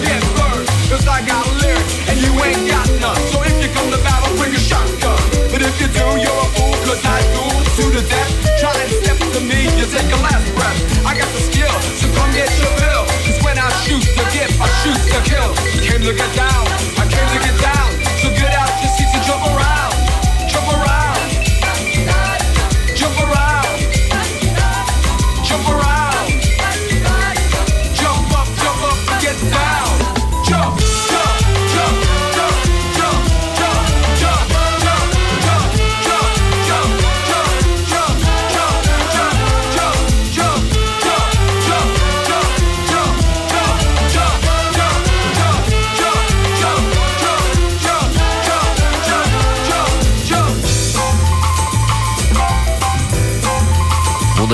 to you'll get I got lyrics and you ain't got none. So if you come to battle, bring a shotgun. But if you do, you're a I do to the death. Try and step to me, you take a last breath. I got the skill, so come get your bill. Cause when I shoot to I shoot to kill. Came to get down, I came to get down.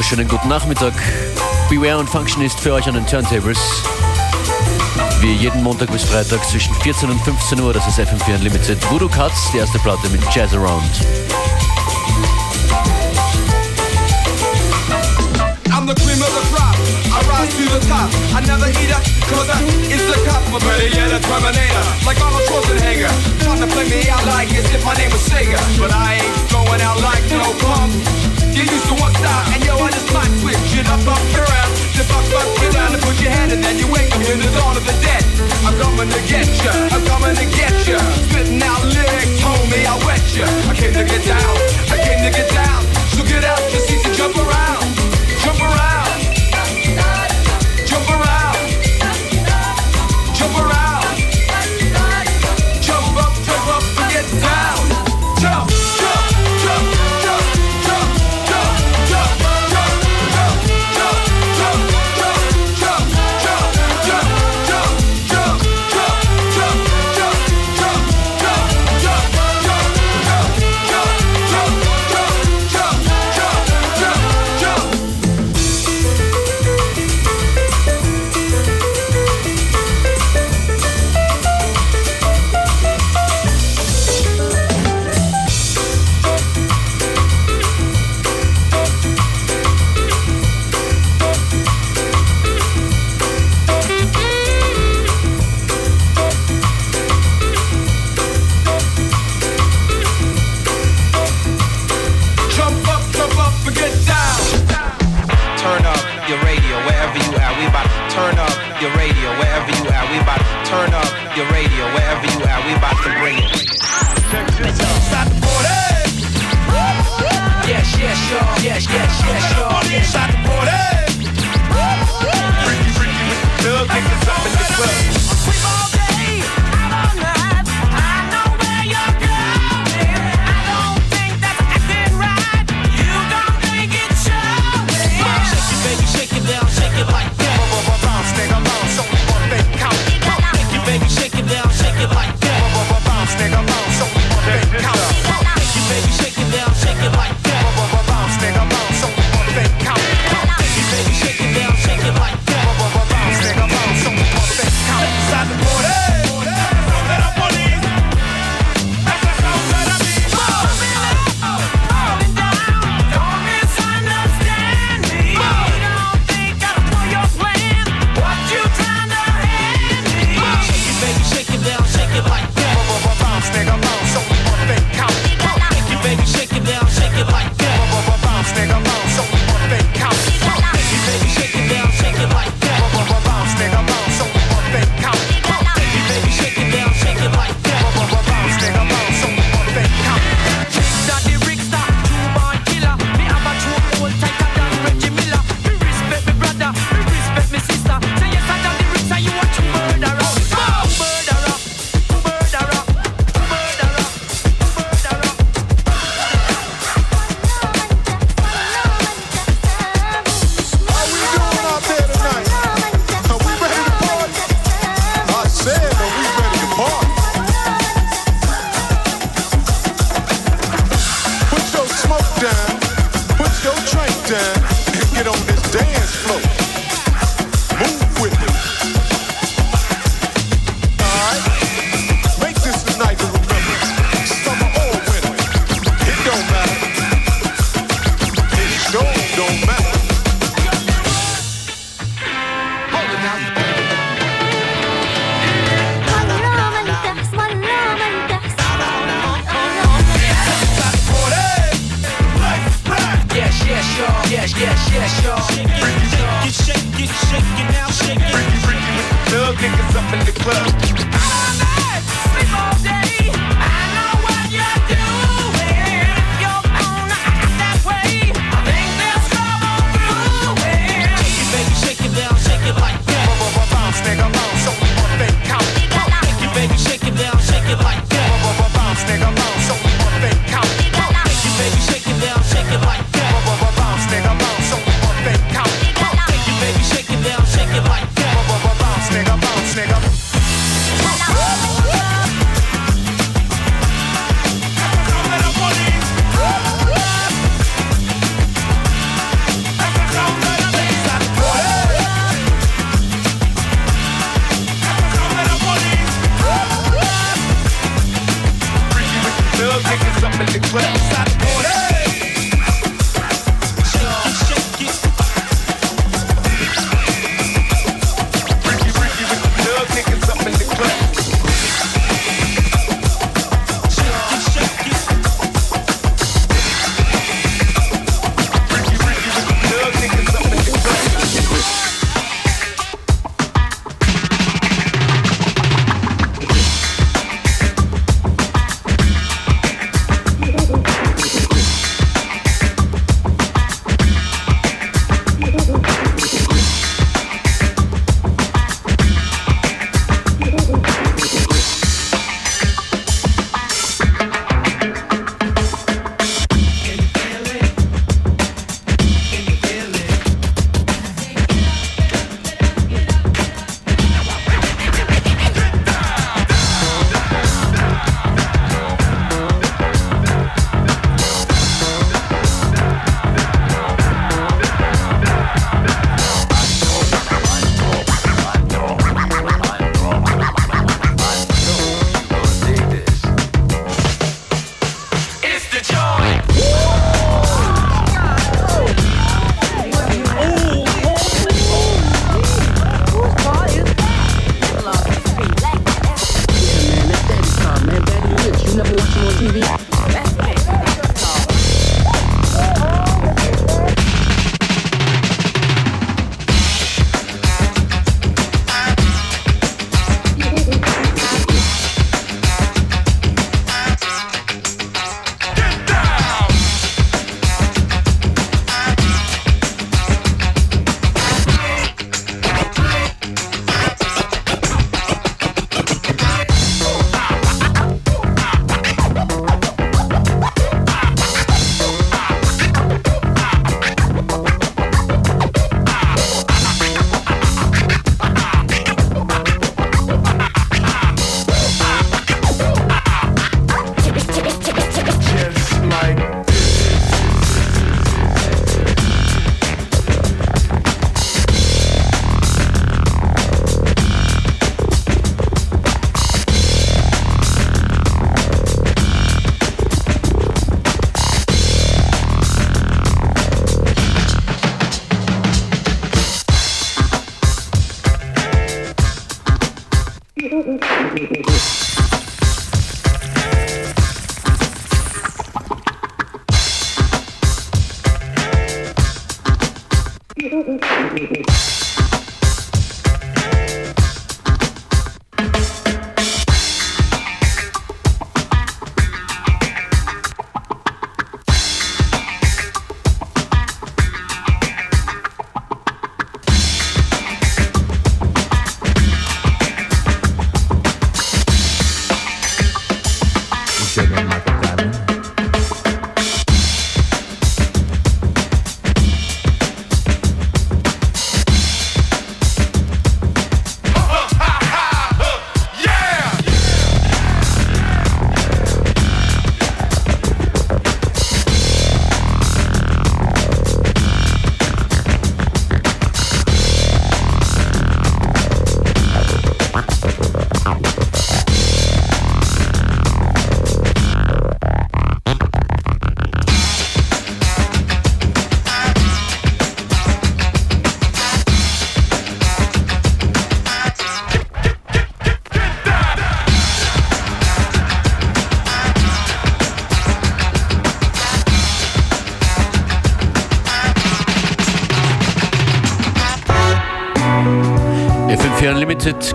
Wunderschönen guten Nachmittag. Beware und Function ist für euch an den Turntables. Wie jeden Montag bis Freitag zwischen 14 und 15 Uhr, das ist FM4 Unlimited. Voodoo Cuts, die erste Platte mit Jazz Around. I'm the cream of the crop. I rise to the top. I never eat up, cause I is the cop. But better yet, a Terminator. Like Arnold Schwarzenegger. Trying to play me out like as if my name was Sega. But I ain't going out like no punk. You used to style, and yo, I just might switch it up, up, around. The fuck, fuck, get down and put your hand, and then you wake up in the dawn of the dead. I'm coming to get ya, I'm coming to get ya. Out lyrics, homie, I wet ya. I came to get down, I came to get down. So get out your Yes, yes, yes, y'all. Stop the party. Freaky, freaky with the thug niggas up in the club. down get on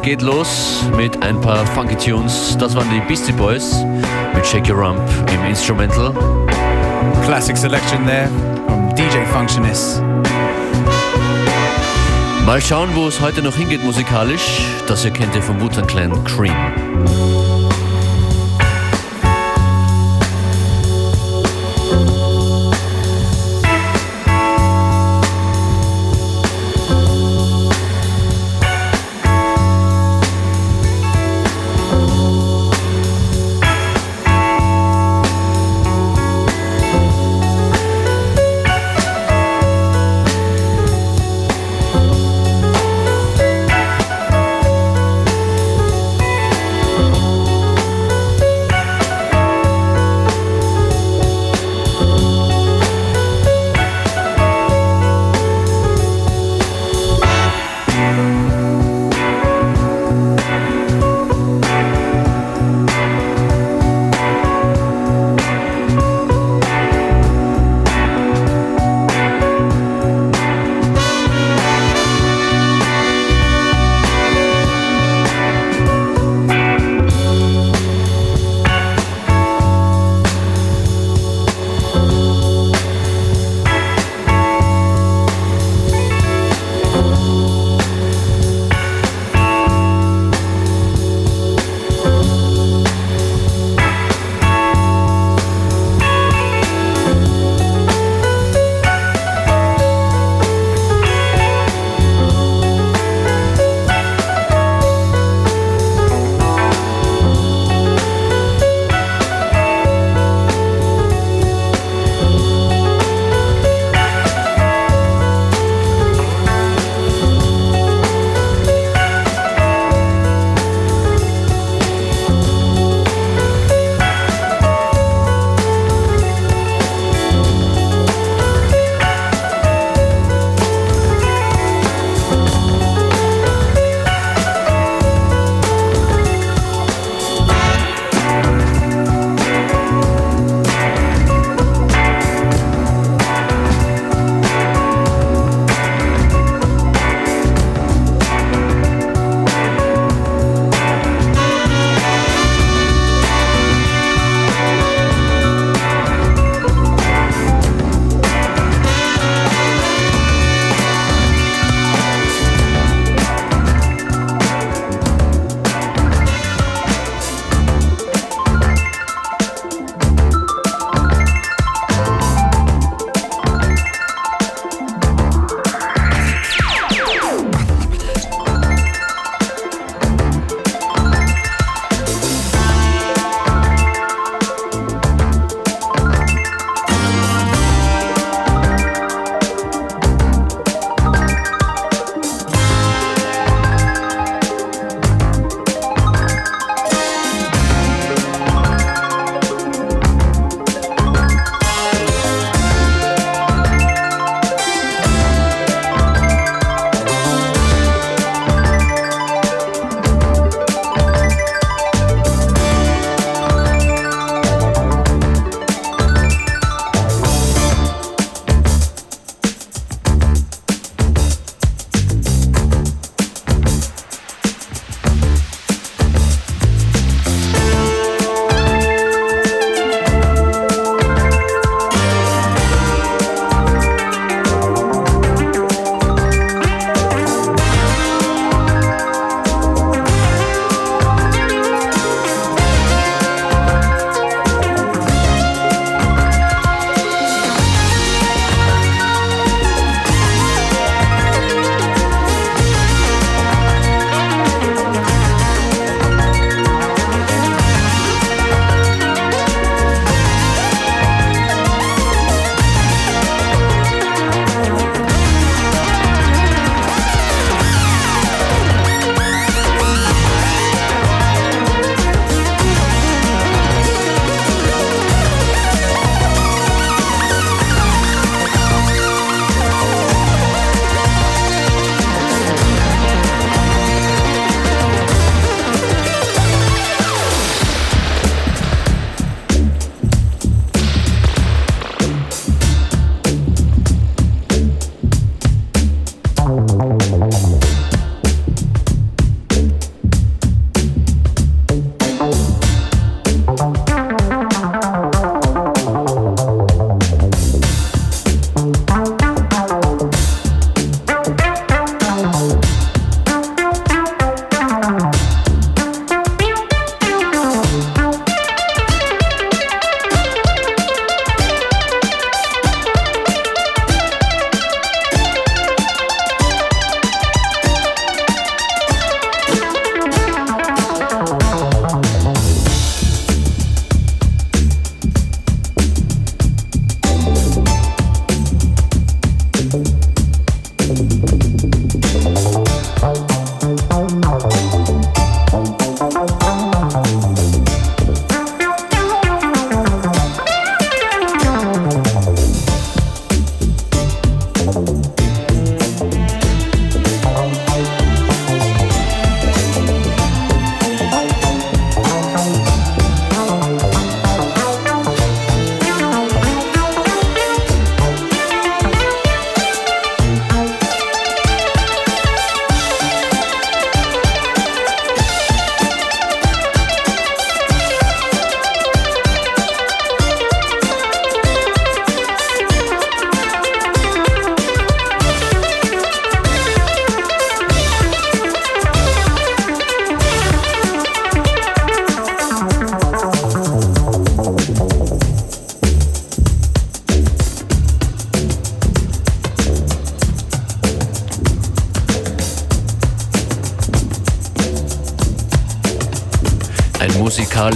geht los mit ein paar funky Tunes. Das waren die Beastie Boys mit Shake Your Rump im Instrumental. Classic selection there from DJ Functionist. Mal schauen, wo es heute noch hingeht musikalisch. Das hier kennt ihr vom Wu-Tang Clan Cream.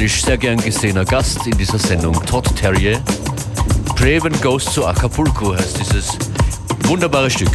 Musikalisch sehr gern gesehener Gast in dieser Sendung, Todd Terrier. Craven Goes to Acapulco heißt dieses wunderbare Stück.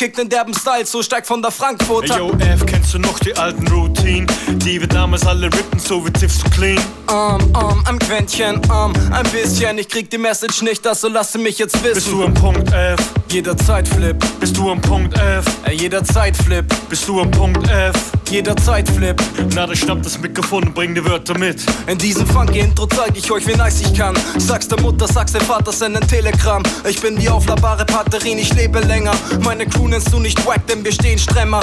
Kick den derben Style, so stark von der Frankfurter. Yo, F, kennst du noch die alten Routinen? Die wir damals alle rippen, so wie Tiff so clean. Um, um, ein Quäntchen, um, ein bisschen. Ich krieg die Message nicht, also lasse mich jetzt Bist wissen. du am Punkt F? Jederzeit Flip, Bist du am Punkt F? ey, jederzeit Flip, Bist du am Punkt F? Jederzeit Flip. Na, dann schnapp das Mikrofon und bring die Wörter mit. In diesem funky Intro zeig ich euch, wie nice ich kann. Sag's der Mutter, sag's dem Vater, send ein Telegramm. Ich bin wie aufladbare Batterien, ich lebe länger. Meine Crew nennst du nicht wack, denn wir stehen stremmer.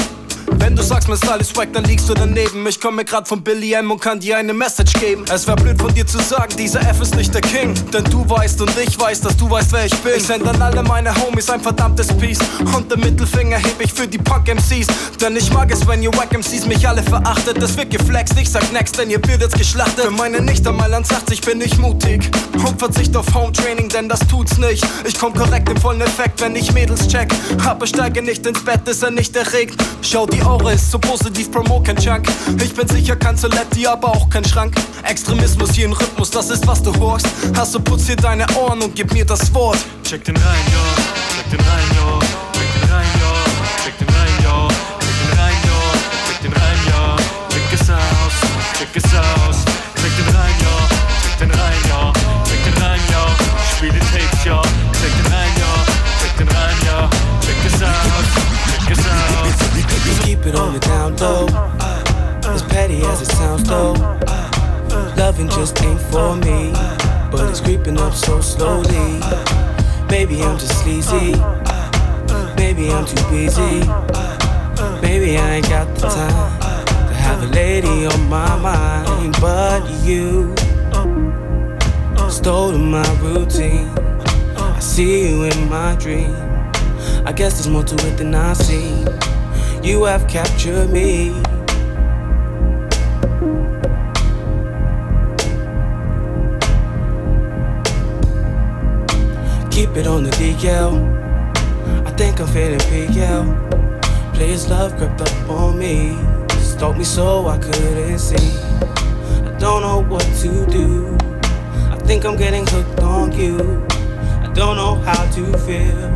Wenn du sagst, mein Style ist wack, dann liegst du daneben. Ich komme grad von Billy M und kann dir eine Message geben. Es wär blöd von dir zu sagen, dieser F ist nicht der King. Denn du weißt und ich weiß, dass du weißt, wer ich bin. Ich send an alle meine Homies ein verdammtes Peace. Und den Mittelfinger heb ich für die Punk-MCs. Denn ich mag es, wenn ihr Wack-MCs mich alle verachtet. Es wird geflext, ich sag next, denn ihr jetzt geschlachtet. Für meine nicht einmal ans 80 bin ich mutig. Und verzicht auf Home-Training, denn das tut's nicht. Ich komm korrekt im vollen Effekt, wenn ich Mädels check. Aber steige nicht ins Bett, ist er nicht erregt. Schau, die Aura ist so positiv, promo kein Junk. Ich bin sicher kein Zoletti, aber auch kein Schrank. Extremismus hier im Rhythmus, das ist was du horchst. Hast du putz dir deine Ohren und gib mir das Wort. Check den rein, yo. Check den rein, yo. Check den rein, yo. Check den rein, yo. Check den rein, yo. Check den rein, yo. Check es aus. Check es aus. It on the down low. As petty as it sounds though. Loving just ain't for me. But it's creeping up so slowly. Maybe I'm just sleazy. Maybe I'm too busy. Maybe I ain't got the time to have a lady on my mind. But you stole my routine. I see you in my dream. I guess there's more to it than I see. You have captured me. Keep it on the DL. I think I'm feeling PL. Players love crept up on me. Stalked me so I couldn't see. I don't know what to do. I think I'm getting hooked on you. I don't know how to feel.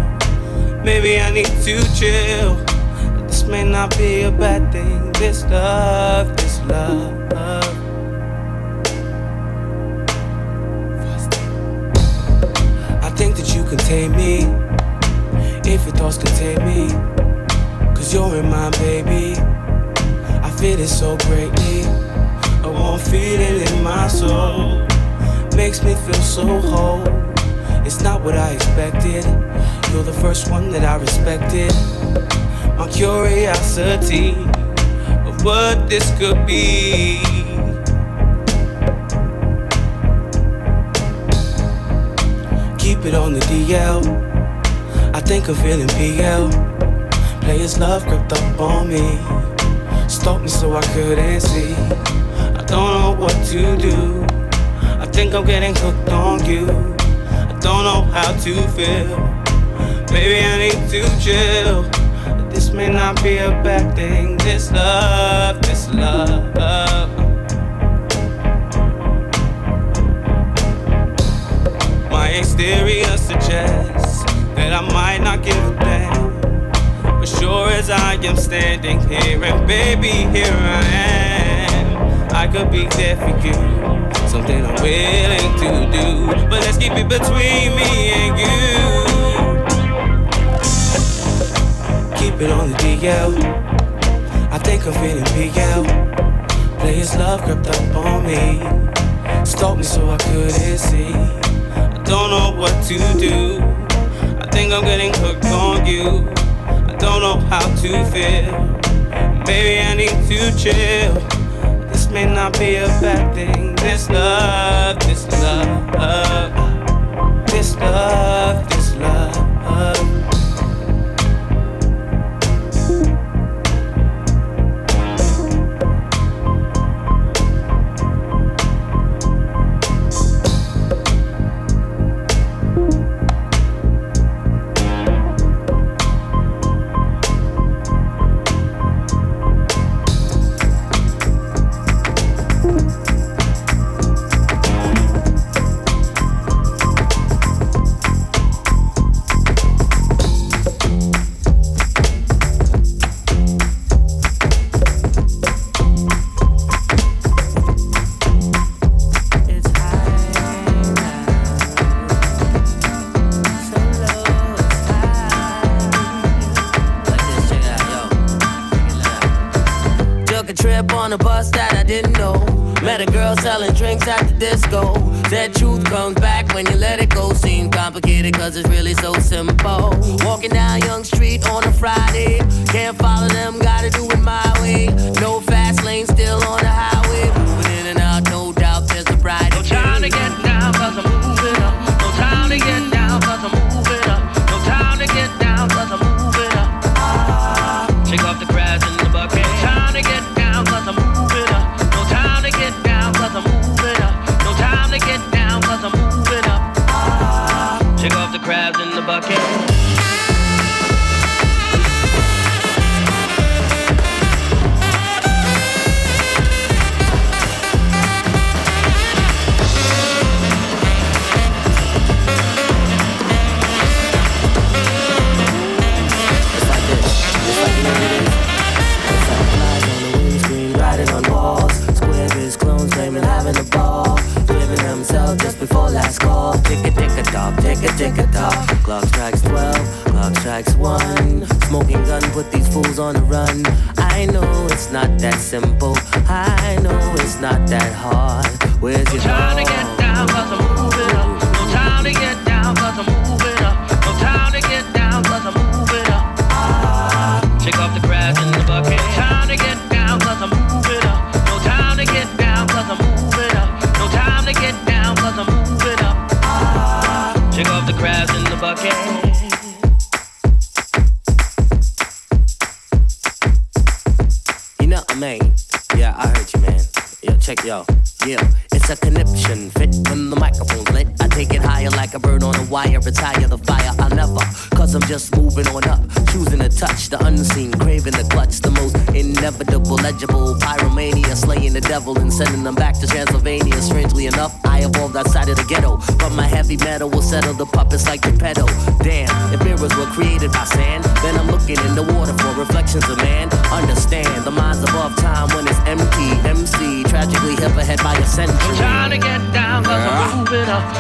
Maybe I need to chill may not be a bad thing. This love, this love. I think that you contain me. If your thoughts contain me, cause you're in my baby. I feel it so greatly. I won't feel it in my soul. Makes me feel so whole. It's not what I expected. You're the first one that I respected my curiosity of what this could be. Keep it on the DL. I think I'm feeling PL. Players love crept up on me, stopped me so I couldn't see. I don't know what to do. I think I'm getting hooked on you. I don't know how to feel. Maybe I need to chill this may not be a bad thing. This love, this love. My exterior suggests that I might not give a damn. But sure as I am standing here, and baby, here I am. I could be there for you, something I'm willing to do. But let's keep it between me and you. keep it on the DL. I think I'm feeling PL. Players' love crept up on me, stalked me so I couldn't see. I don't know what to do. I think I'm getting hooked on you. I don't know how to feel. Maybe I need to chill. This may not be a bad thing. This love, this love, this love. This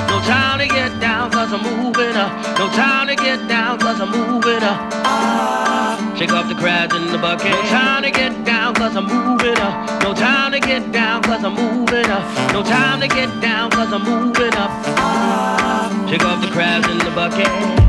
No time to get down, cause I'm moving up. No time to get down, cause I'm moving up. Ah. Shake off the crabs in the bucket. No time to get down, cause I'm moving up. No time to get down, cause I'm moving up. No time to get down, cause I'm moving up. Ah. Shake off the crabs in the bucket.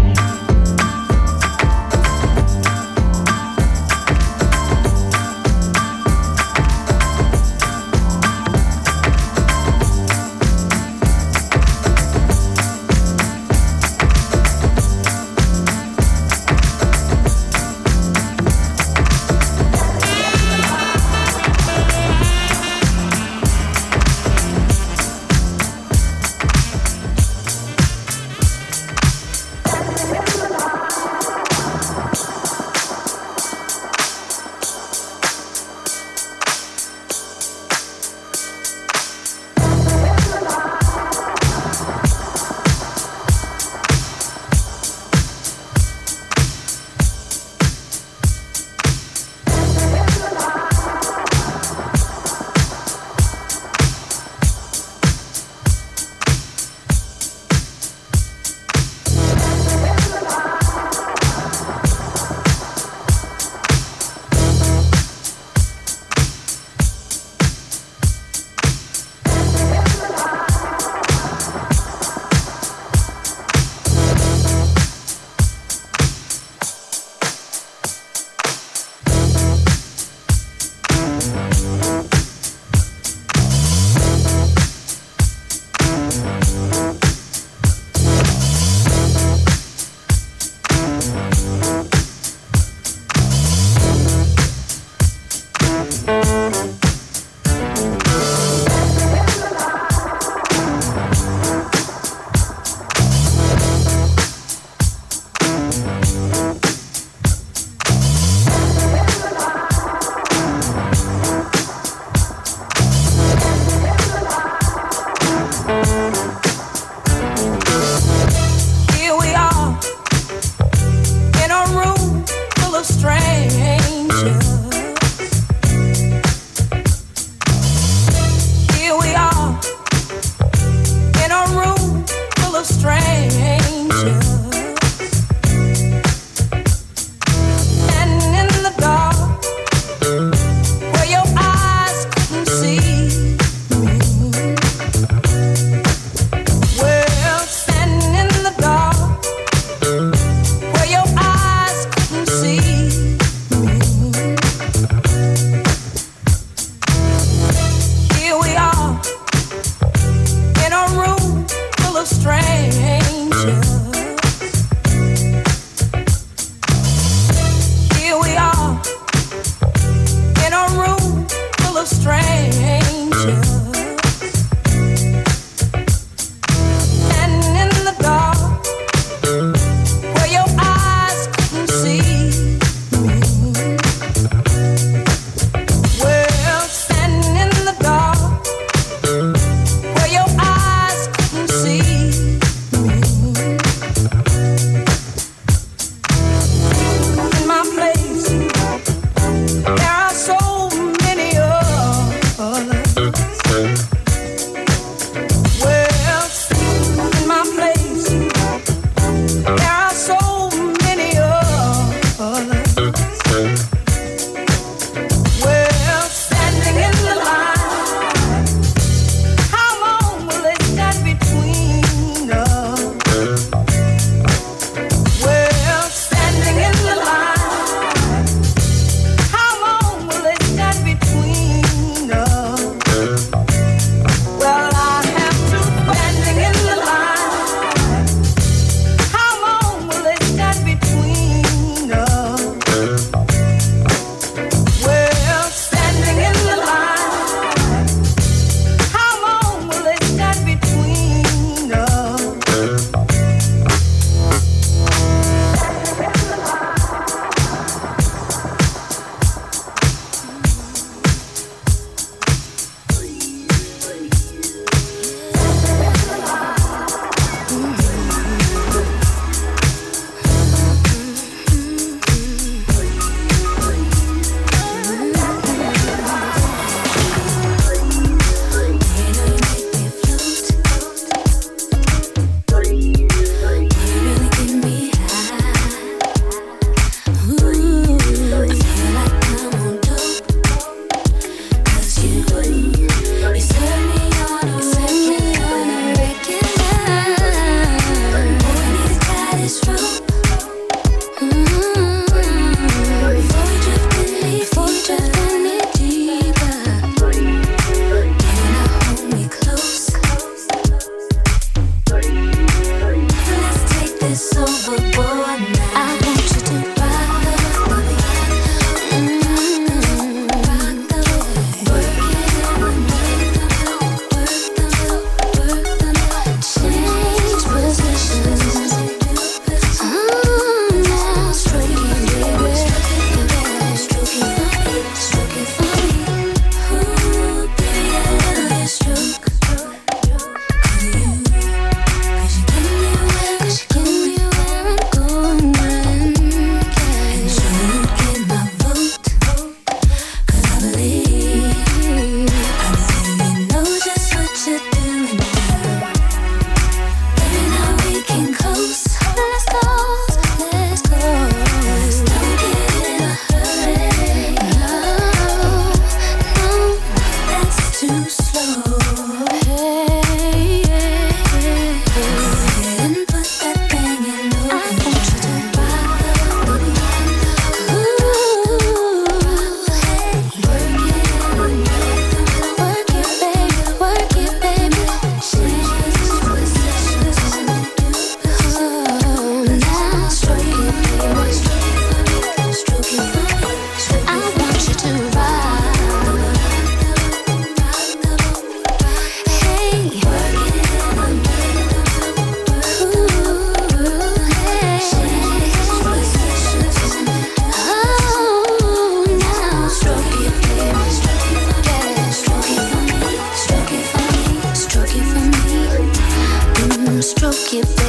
keep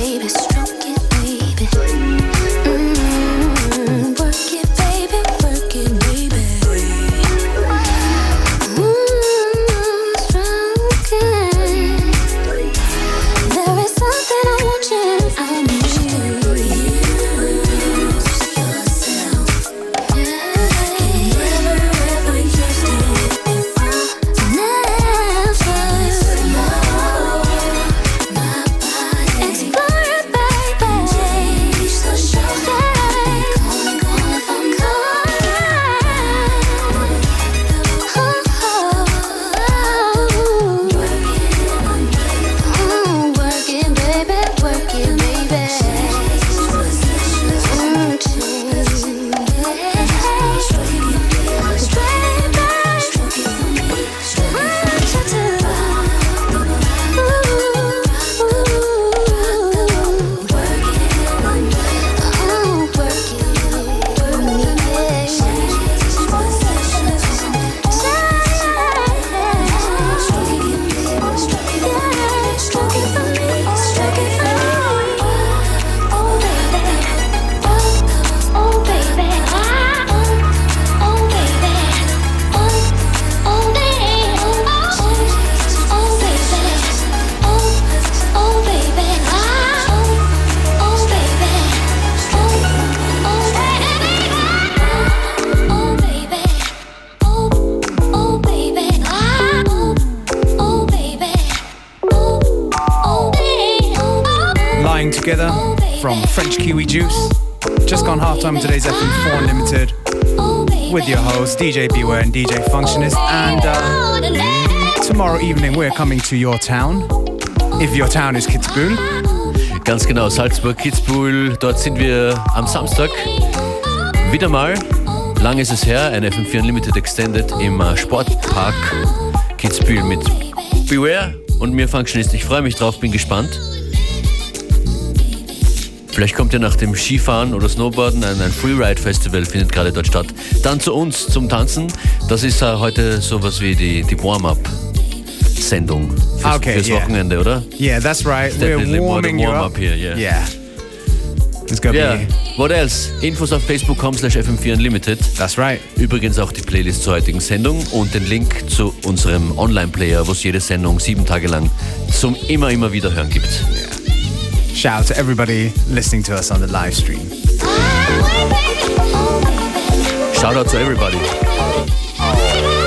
together from French Kiwi Juice. Just gone halftime of today's FM4 Unlimited with your hosts DJ Beware and DJ Functionist. And uh, tomorrow evening we're coming to your town. If your town is Kitzbühel. Ganz genau, Salzburg, Kitzbühel. Dort sind wir am Samstag wieder mal. Lang ist es her, ein FM4 Unlimited Extended im äh, Sportpark Kitzbühel mit Beware und mir Functionist. Ich freue mich drauf, bin gespannt. Vielleicht kommt ja nach dem Skifahren oder Snowboarden ein, ein Freeride-Festival, findet gerade dort statt. Dann zu uns zum Tanzen. Das ist äh, heute sowas wie die, die Warm-up-Sendung fürs, Ah, Okay, fürs yeah. Wochenende, oder? Yeah, that's right. definitely We're more warming you warm-up up. here, yeah. Yeah. It's gonna Ja, be. what else? Infos auf facebook.com slash fm4 unlimited. That's right. Übrigens auch die Playlist zur heutigen Sendung und den Link zu unserem Online-Player, wo es jede Sendung sieben Tage lang zum immer, immer wieder hören gibt. Shout out to everybody listening to us on the live stream. Shout out to everybody.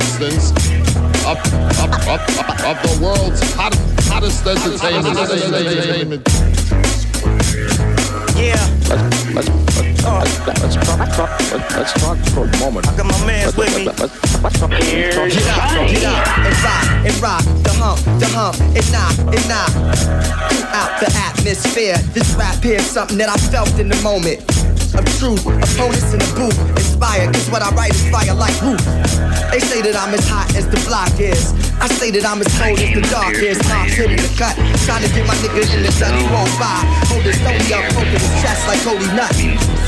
Substance of, of, of, of the world's hot, hottest entertainment. entertainment. Yeah. Let's, let's, let's, uh, let's, talk, talk, let's talk for a moment. I got my mans with me. Let's, let's talk, Here's talk, get up, get up, and rock, and rock, the hump, the hump, and knock, and knock. Throughout the atmosphere, this rap here's something that I felt in the moment. Of truth, opponents in the booth, inspired, cause what I write is fire like roof. They say that I'm as hot as the block is. I say that I'm as cold as the dark is. Moms hitting the cut, trying to get my niggas in the sun. He won't buy. Hold his stony up, poking his chest like holy nuts.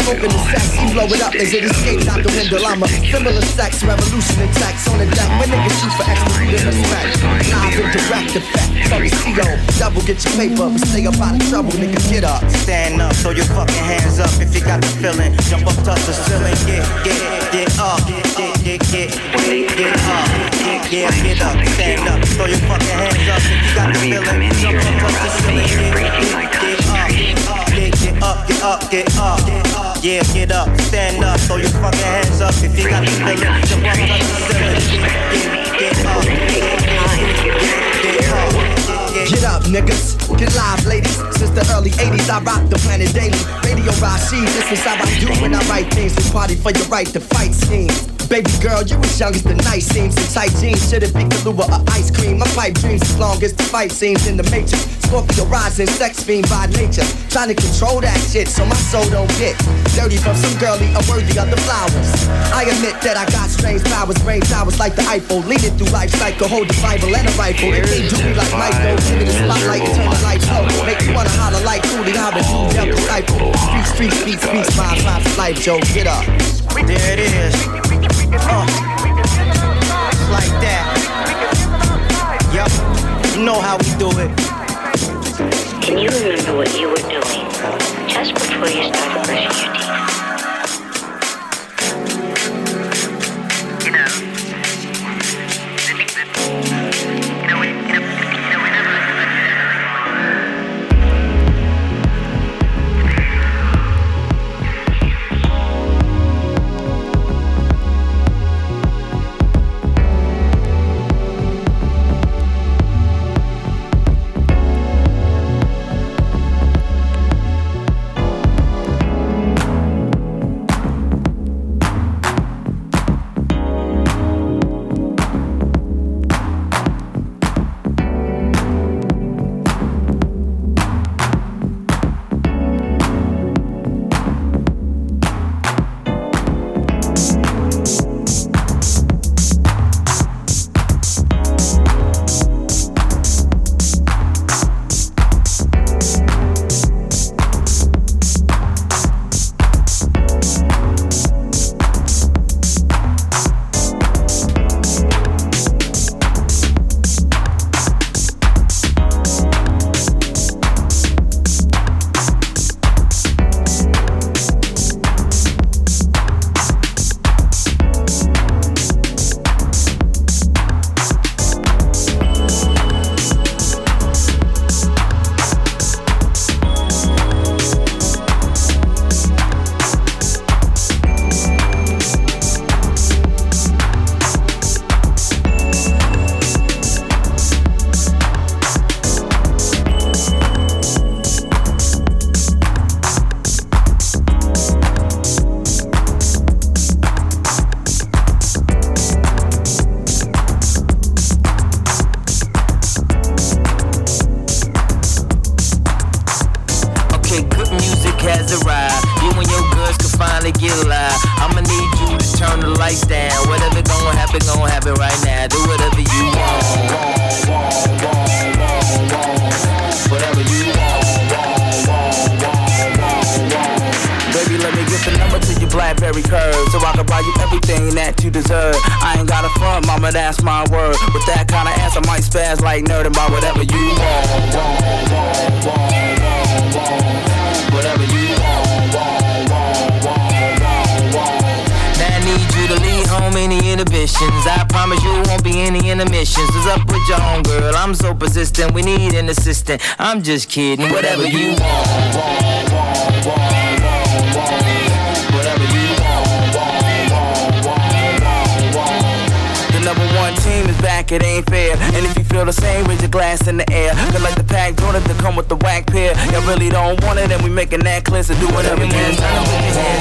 Smoking the sex, he blow it up as it escapes out the window. I'm a similar sex, revolution in text on the deck. When niggas shoot for extra and respect. Live in direct effect. Sorry, CO. Double get your paper, but stay up out of trouble, nigga. Get up. Stand up, throw your fucking hands up if you got the feeling. Jump up, touch the ceiling. Get, get, up, get up. Get, up, get, up, get, get, get up. Get, get, get up. Stand up, throw your fucking hands up if you got the feeling. Jump up, touch the ceiling. Get, get, get up. Get, get up, get up, get up. Yeah, get up, stand up, throw your fucking hands up if you got the feeling. Jump up, touch the ceiling. Get, up, get up. Get, up, get, get up. Get up, niggas. Get live, ladies. since the early 80s. I rock the planet daily. Radio Rashid, this is how I do when I write things. We party for your right to fight schemes. Baby girl, you as young as the night seems. And tight jeans should've been Kahlua or ice cream. My pipe dreams as long as the fight scenes in the matrix. Scorpio rising, sex fiend by nature. Trying to control that shit so my soul don't get dirty from some girlie unworthy of the flowers. I admit that I got strange powers, brain towers like the Eiffel. Leading through life cycle, hold the Bible and a rifle. They can't do me like Michael. Give me the spotlight, turn the lights low. Make you wanna holler like Cooley, how the new young disciple. Street, street, beats, beats, rhymes, rhymes, life, Joe, get up. There it is. Uh, like that. Yup, you know how we do it. Can you remember what you were doing just before you started brushing your teeth? Just kidding. Whatever you want. Whatever you The number one team is back, it ain't fair. And if you feel the same, raise your glass in the air. Cause like the pack donut to come with the whack pair. Y'all really don't want it, and we making that clear. So do whatever you can.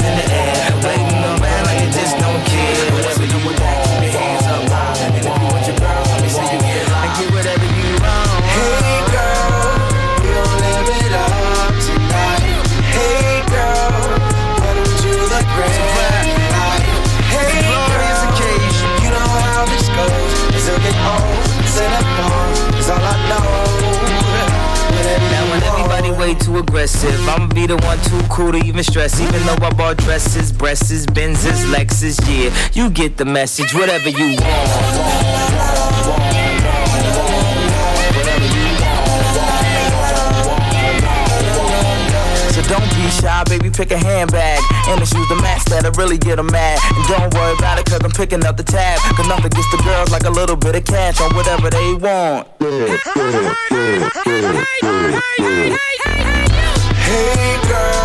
Stress. Even though I bought dresses, breasts, Benzes, Lexus, yeah, you get the message. Whatever you want. So don't be shy, baby, pick a handbag And the shoes to match that'll really get get 'em mad And don't worry about it, cause I'm picking up the tab Cause nothing gets the girls like a little bit of cash on whatever they want Hey girl,